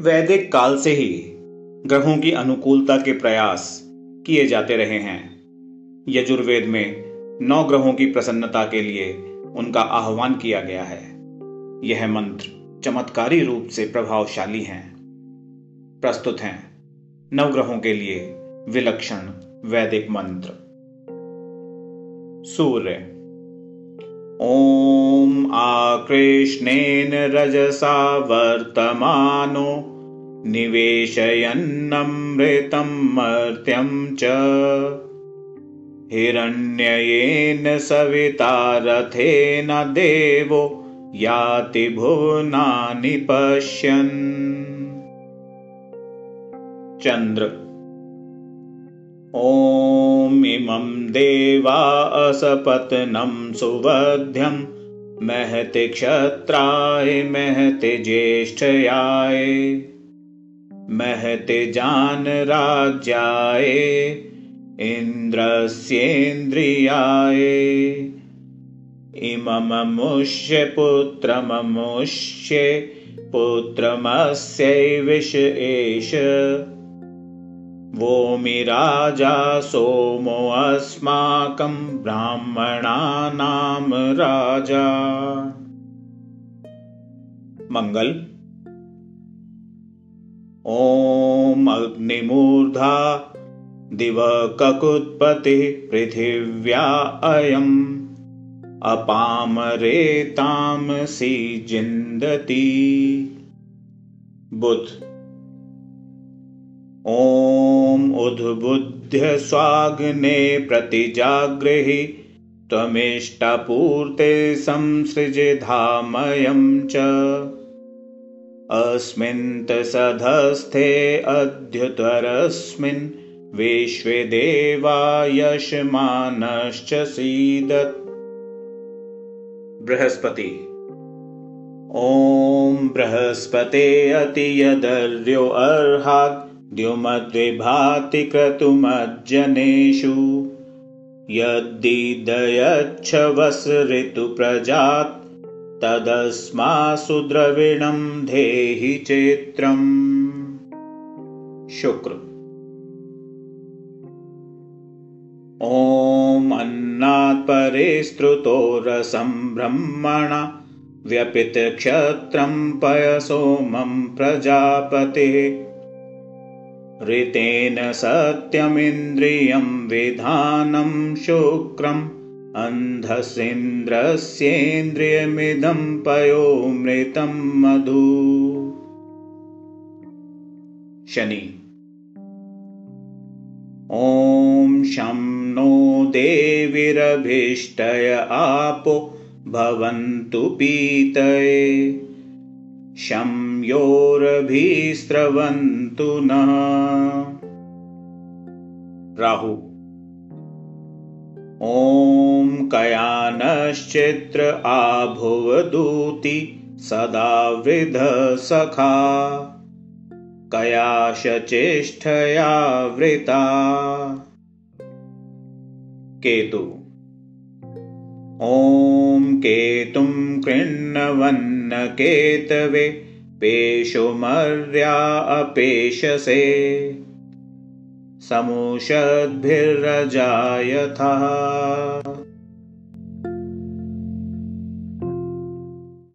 वैदिक काल से ही ग्रहों की अनुकूलता के प्रयास किए जाते रहे हैं। यजुर्वेद में नौ ग्रहों की प्रसन्नता के लिए उनका आह्वान किया गया है। यह मंत्र चमत्कारी रूप से प्रभावशाली हैं। प्रस्तुत हैं नवग्रहों के लिए विलक्षण वैदिक मंत्र। सूर्य। ॐ आकृष्णेन रजसा वर्तमानो निवेशयन्नमृतं मर्त्यं च। हिरण्ययेन सविता रथेन देवो याति भुवनानि पश्यन्। चन्द्र। ॐ इमं देवा असपत्नं सुवध्यं महति क्षत्राय महति ज्येष्ठयाय महति जानराज्याय इन्द्रस्येन्द्रियाय। इमममुष्य पुत्रममुष्ये पुत्रमस्यैविष एष। वोमि राजा सोमोऽस्माकं ब्राह्मणानां राजा। मङ्गल ॐ अग्निमूर्धा दिवककुत्पतिः पृथिव्या अयम्। अपामरेतामसि जिन्दति बुध ॐ उद्बुद्ध्य स्वाग्ने प्रतिजागृहि त्वमिष्टपूर्ते संसृजधामयं च अद्युतरस्मिन् विश्वे देवायशमानश्च सीदत्। बृहस्पति। ॐ बृहस्पते अति यदर्यो अर्हात् द्युमद्विभाति क्रतुमज्जनेषु यद्दिदयच्छवस ऋतुप्रजात् तदस्मासु द्रविणं धेहि चेत्रम्। शुक्र। ॐ अन्नात् परे स्तृतो रसं ब्रह्मणा व्यपितक्षत्रं पयसोमं प्रजापतिः। ऋतेन सत्यमिन्द्रियं विधानं शुक्रम् अन्धसेन्द्रस्येन्द्रियमिदं पयोमृतं मधु। शनि। ॐ शं नो देविरभीष्टय आपो भवन्तु पीतये। शं योरभिस्रवन्तु न। राहु ॐ कयानश्चित्र आभुवदूति सदा वृधसखा कयाशचेष्टया वृता। केतु। ॐ केतुं कृण्णवन्नकेतवे पेशुमर्या अपेशसे समुषद्भिर्रजायथः